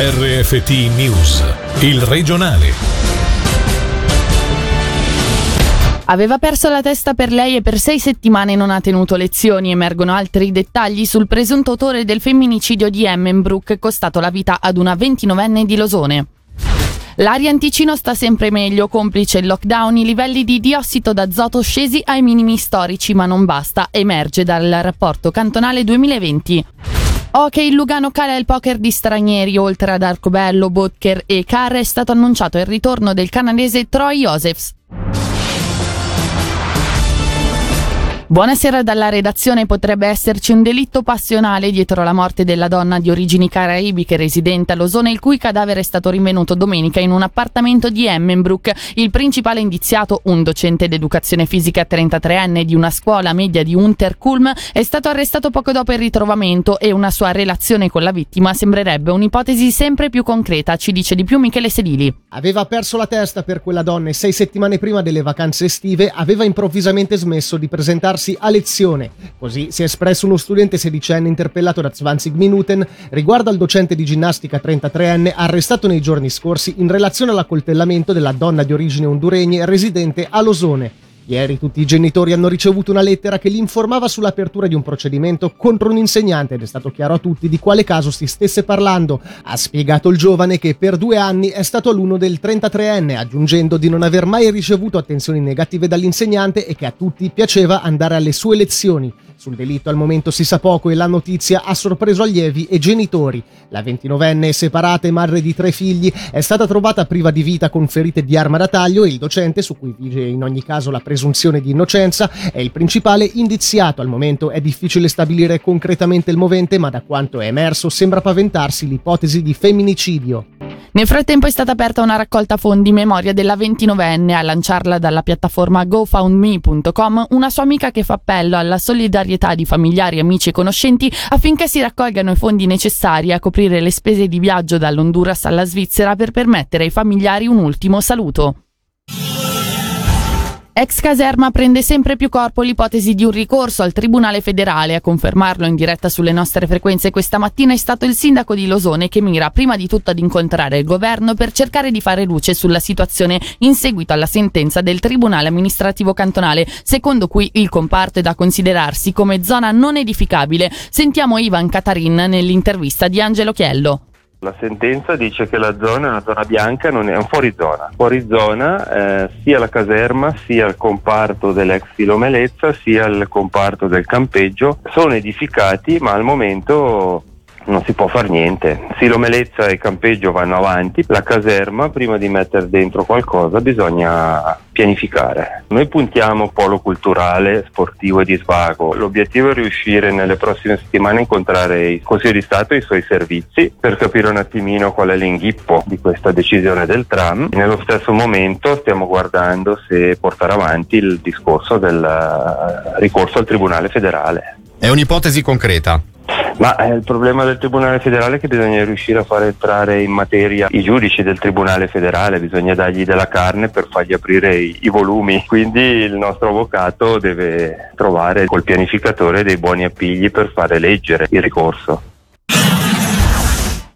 RFT News, il regionale. Aveva perso la testa per lei e per sei settimane non ha tenuto lezioni. Emergono altri dettagli sul presunto autore del femminicidio di Emmenbrook, costato la vita ad una 29enne di Losone. L'aria in Ticino sta sempre meglio, complice il lockdown, i livelli di diossido d'azoto scesi ai minimi storici, ma non basta, emerge dal rapporto cantonale 2020. Il Lugano cala il poker di stranieri, oltre ad Arcobello, Botker e Carr è stato annunciato il ritorno del canadese Troy Josephs. Buonasera dalla redazione. Potrebbe esserci un delitto passionale dietro la morte della donna di origini caraibiche residente a Losone, il cui cadavere è stato rinvenuto domenica in un appartamento di Emmenbrook. Il principale indiziato, un docente d'educazione fisica 33enne di una scuola media di Unterkulm, è stato arrestato poco dopo il ritrovamento e una sua relazione con la vittima sembrerebbe un'ipotesi sempre più concreta, ci dice di più Michele Sedili. Aveva perso la testa per quella donna e sei settimane prima delle vacanze estive aveva improvvisamente smesso di presentarsi presentarsi a lezione. Così si è espresso uno studente sedicenne interpellato da 20 Minuten riguardo al docente di ginnastica 33enne arrestato nei giorni scorsi in relazione all'accoltellamento della donna di origine honduregne residente a Losone. Ieri tutti i genitori hanno ricevuto una lettera che li informava sull'apertura di un procedimento contro un insegnante ed è stato chiaro a tutti di quale caso si stesse parlando. Ha spiegato il giovane che per due anni è stato alunno del 33enne, aggiungendo di non aver mai ricevuto attenzioni negative dall'insegnante e che a tutti piaceva andare alle sue lezioni. Sul delitto al momento si sa poco e la notizia ha sorpreso allievi e genitori. La 29enne separata e madre di tre figli è stata trovata priva di vita con ferite di arma da taglio e il docente, su cui vige in ogni caso la presunzione di innocenza, è il principale indiziato. Al momento è difficile stabilire concretamente il movente, ma da quanto è emerso sembra paventarsi l'ipotesi di femminicidio. Nel frattempo è stata aperta una raccolta fondi in memoria della 29enne a lanciarla dalla piattaforma gofoundme.com una sua amica che fa appello alla solidarietà di familiari, amici e conoscenti affinché si raccolgano i fondi necessari a coprire le spese di viaggio dall'Honduras alla Svizzera per permettere ai familiari un ultimo saluto. Ex caserma prende sempre più corpo l'ipotesi di un ricorso al Tribunale federale. A confermarlo in diretta sulle nostre frequenze questa mattina è stato il sindaco di Losone che mira prima di tutto ad incontrare il governo per cercare di fare luce sulla situazione in seguito alla sentenza del Tribunale amministrativo cantonale, secondo cui il comparto è da considerarsi come zona non edificabile. Sentiamo Ivan Catarin nell'intervista di Angelo Chiello. La sentenza dice che la zona è una zona bianca, non è un fuorizona. Fuorizona eh, sia la caserma, sia il comparto dell'ex filomelezza, sia il comparto del campeggio sono edificati, ma al momento non si può fare niente. Silomelezza e campeggio vanno avanti, la caserma prima di mettere dentro qualcosa bisogna pianificare. Noi puntiamo polo culturale, sportivo e di svago. L'obiettivo è riuscire nelle prossime settimane a incontrare il Consiglio di Stato e i suoi servizi per capire un attimino qual è l'inghippo di questa decisione del tram. Nello stesso momento stiamo guardando se portare avanti il discorso del uh, ricorso al Tribunale federale. È un'ipotesi concreta. Ma eh, il problema del Tribunale federale è che bisogna riuscire a far entrare in materia i giudici del Tribunale federale, bisogna dargli della carne per fargli aprire i, i volumi, quindi il nostro avvocato deve trovare col pianificatore dei buoni appigli per fare leggere il ricorso.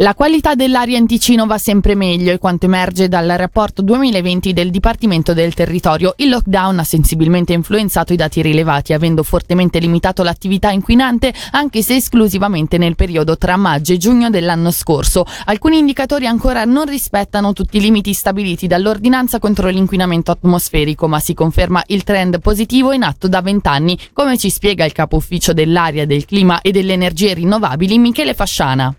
La qualità dell'aria in Ticino va sempre meglio e quanto emerge dal rapporto 2020 del Dipartimento del Territorio, il lockdown ha sensibilmente influenzato i dati rilevati, avendo fortemente limitato l'attività inquinante, anche se esclusivamente nel periodo tra maggio e giugno dell'anno scorso. Alcuni indicatori ancora non rispettano tutti i limiti stabiliti dall'ordinanza contro l'inquinamento atmosferico, ma si conferma il trend positivo in atto da vent'anni, come ci spiega il capo ufficio dell'aria, del clima e delle energie rinnovabili Michele Fasciana.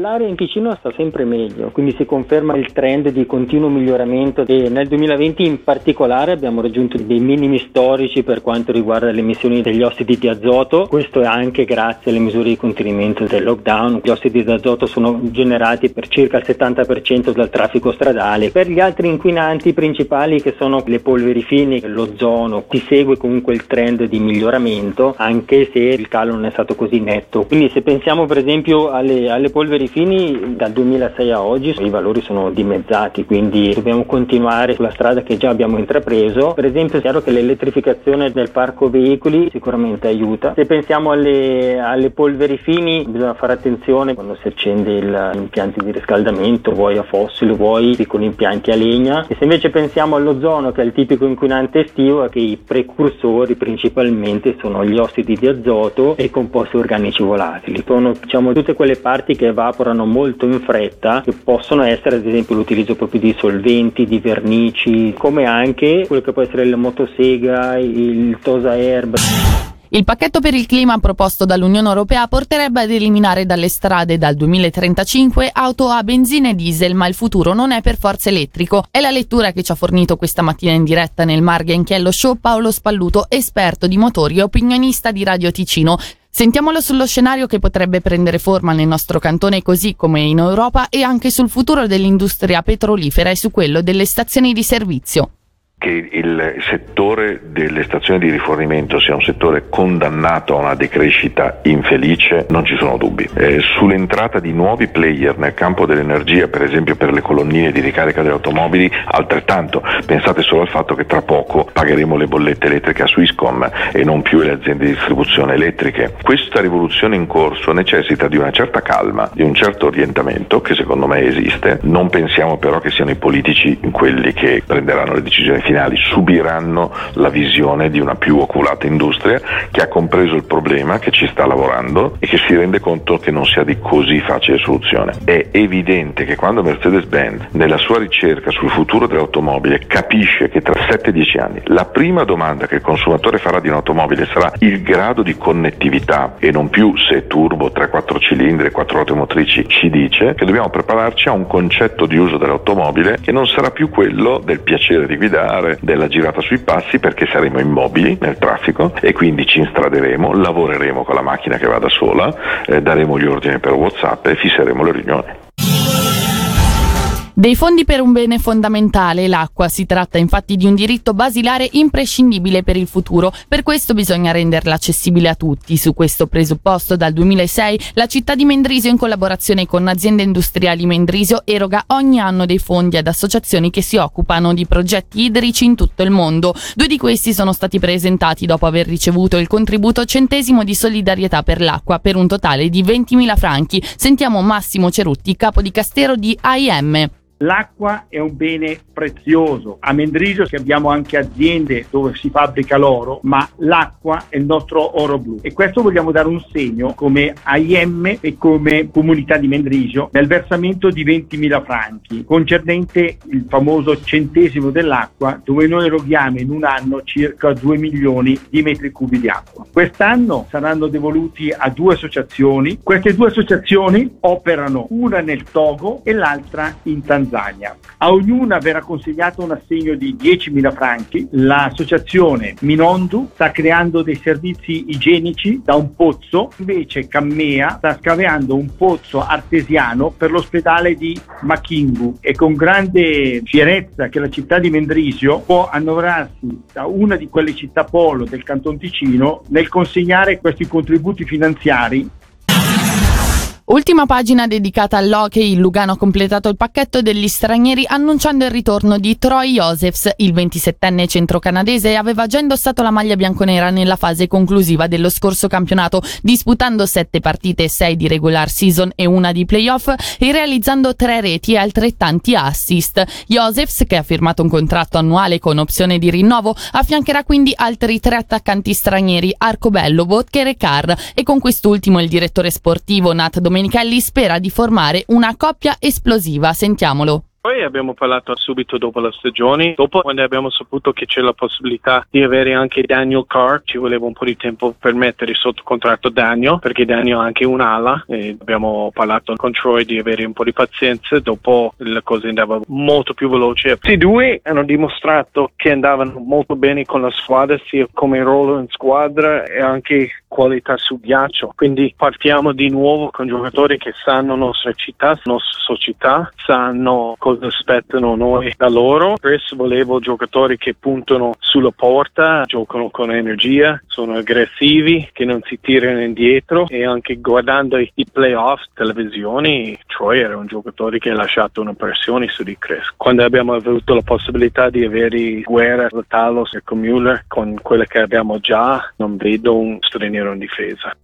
L'aria in Ticino sta sempre meglio, quindi si conferma il trend di continuo miglioramento e nel 2020 in particolare abbiamo raggiunto dei minimi storici per quanto riguarda le emissioni degli ossidi di azoto, questo è anche grazie alle misure di contenimento del lockdown, gli ossidi di azoto sono generati per circa il 70% dal traffico stradale, per gli altri inquinanti principali che sono le polveri fini, l'ozono, si segue comunque il trend di miglioramento anche se il calo non è stato così netto, quindi se pensiamo per esempio alle, alle polveri fini dal 2006 a oggi i valori sono dimezzati, quindi dobbiamo continuare sulla strada che già abbiamo intrapreso. Per esempio è chiaro che l'elettrificazione del parco veicoli sicuramente aiuta. Se pensiamo alle, alle polveri fini bisogna fare attenzione quando si accende gli impianti di riscaldamento, vuoi a fossile, vuoi piccoli impianti a legna. E se invece pensiamo all'ozono che è il tipico inquinante estivo, che i precursori principalmente sono gli ossidi di azoto e i composti organici volatili. Sono diciamo, tutte quelle parti che evaporano molto in fretta, che possono essere ad esempio l'utilizzo proprio di solventi, di vernici, come anche quello che può essere la motosega, il tosa herb. Il pacchetto per il clima proposto dall'Unione Europea porterebbe ad eliminare dalle strade dal 2035 auto a benzina e diesel, ma il futuro non è per forza elettrico. È la lettura che ci ha fornito questa mattina in diretta nel Marghe Inchiello Show Paolo Spalluto, esperto di motori e opinionista di Radio Ticino. Sentiamolo sullo scenario che potrebbe prendere forma nel nostro cantone così come in Europa e anche sul futuro dell'industria petrolifera e su quello delle stazioni di servizio che il settore delle stazioni di rifornimento sia un settore condannato a una decrescita infelice non ci sono dubbi. Eh, sull'entrata di nuovi player nel campo dell'energia, per esempio per le colonnine di ricarica delle automobili, altrettanto. Pensate solo al fatto che tra poco pagheremo le bollette elettriche a Swisscom e non più le aziende di distribuzione elettriche. Questa rivoluzione in corso necessita di una certa calma, di un certo orientamento che secondo me esiste. Non pensiamo però che siano i politici quelli che prenderanno le decisioni finali subiranno la visione di una più oculata industria che ha compreso il problema, che ci sta lavorando e che si rende conto che non sia di così facile soluzione. È evidente che quando Mercedes-Benz nella sua ricerca sul futuro dell'automobile capisce che tra 7-10 anni la prima domanda che il consumatore farà di un'automobile sarà il grado di connettività e non più se turbo, 3-4 cilindri, 4 ruote motrici, ci dice che dobbiamo prepararci a un concetto di uso dell'automobile che non sarà più quello del piacere di guidare fare della girata sui passi perché saremo immobili nel traffico e quindi ci instraderemo, lavoreremo con la macchina che va da sola, eh, daremo gli ordini per WhatsApp e fisseremo le riunioni. Dei fondi per un bene fondamentale, l'acqua. Si tratta infatti di un diritto basilare imprescindibile per il futuro, per questo bisogna renderla accessibile a tutti. Su questo presupposto dal 2006 la città di Mendrisio in collaborazione con aziende industriali Mendrisio eroga ogni anno dei fondi ad associazioni che si occupano di progetti idrici in tutto il mondo. Due di questi sono stati presentati dopo aver ricevuto il contributo centesimo di solidarietà per l'acqua per un totale di 20.000 franchi. Sentiamo Massimo Cerutti, capo di Castero di AIM. L'acqua è un bene prezioso. A Mendrisio abbiamo anche aziende dove si fabbrica l'oro, ma l'acqua è il nostro oro blu. E questo vogliamo dare un segno come AIM e come comunità di Mendrisio nel versamento di 20.000 franchi, concernente il famoso centesimo dell'acqua, dove noi eroghiamo in un anno circa 2 milioni di metri cubi di acqua. Quest'anno saranno devoluti a due associazioni. Queste due associazioni operano una nel Togo e l'altra in Tanzania. Tanzania. A ognuna verrà consegnato un assegno di 10.000 franchi. L'associazione Minondu sta creando dei servizi igienici da un pozzo, invece Cammea sta scavando un pozzo artesiano per l'ospedale di Machingu e con grande fierezza che la città di Mendrisio può annoverarsi da una di quelle città polo del Canton Ticino nel consegnare questi contributi finanziari Ultima pagina dedicata all'hockey, il Lugano ha completato il pacchetto degli stranieri annunciando il ritorno di Troy Josephs, il 27enne centro-canadese aveva già indossato la maglia bianconera nella fase conclusiva dello scorso campionato, disputando sette partite, sei di regular season e una di playoff e realizzando tre reti e altrettanti assist. Josephs, che ha firmato un contratto annuale con opzione di rinnovo, affiancherà quindi altri tre attaccanti stranieri, Arcobello, Botker e Carr, e con quest'ultimo il direttore sportivo Nat Domenicali Domenichelli spera di formare una coppia esplosiva. Sentiamolo. Poi abbiamo parlato subito dopo la stagione, dopo quando abbiamo saputo che c'è la possibilità di avere anche Daniel Carr, ci voleva un po' di tempo per mettere sotto contratto Daniel, perché Daniel ha anche un'ala e abbiamo parlato con Troy di avere un po' di pazienza, dopo la cosa andava molto più veloce. Questi due hanno dimostrato che andavano molto bene con la squadra, sia come ruolo in squadra e anche qualità su ghiaccio. Quindi partiamo di nuovo con giocatori che sanno nostra città, nostra società, sanno cosa cosa aspettano noi da loro. Chris volevo giocatori che puntano sulla porta, giocano con energia, sono aggressivi, che non si tirano indietro e anche guardando i playoff televisioni, Troy era un giocatore che ha lasciato un'impressione su di Chris. Quando abbiamo avuto la possibilità di avere Guerra, Talos e Muller con quelle che abbiamo già, non vedo un straniero in difesa.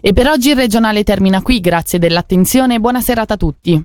E per oggi il regionale termina qui, grazie dell'attenzione e buona serata a tutti.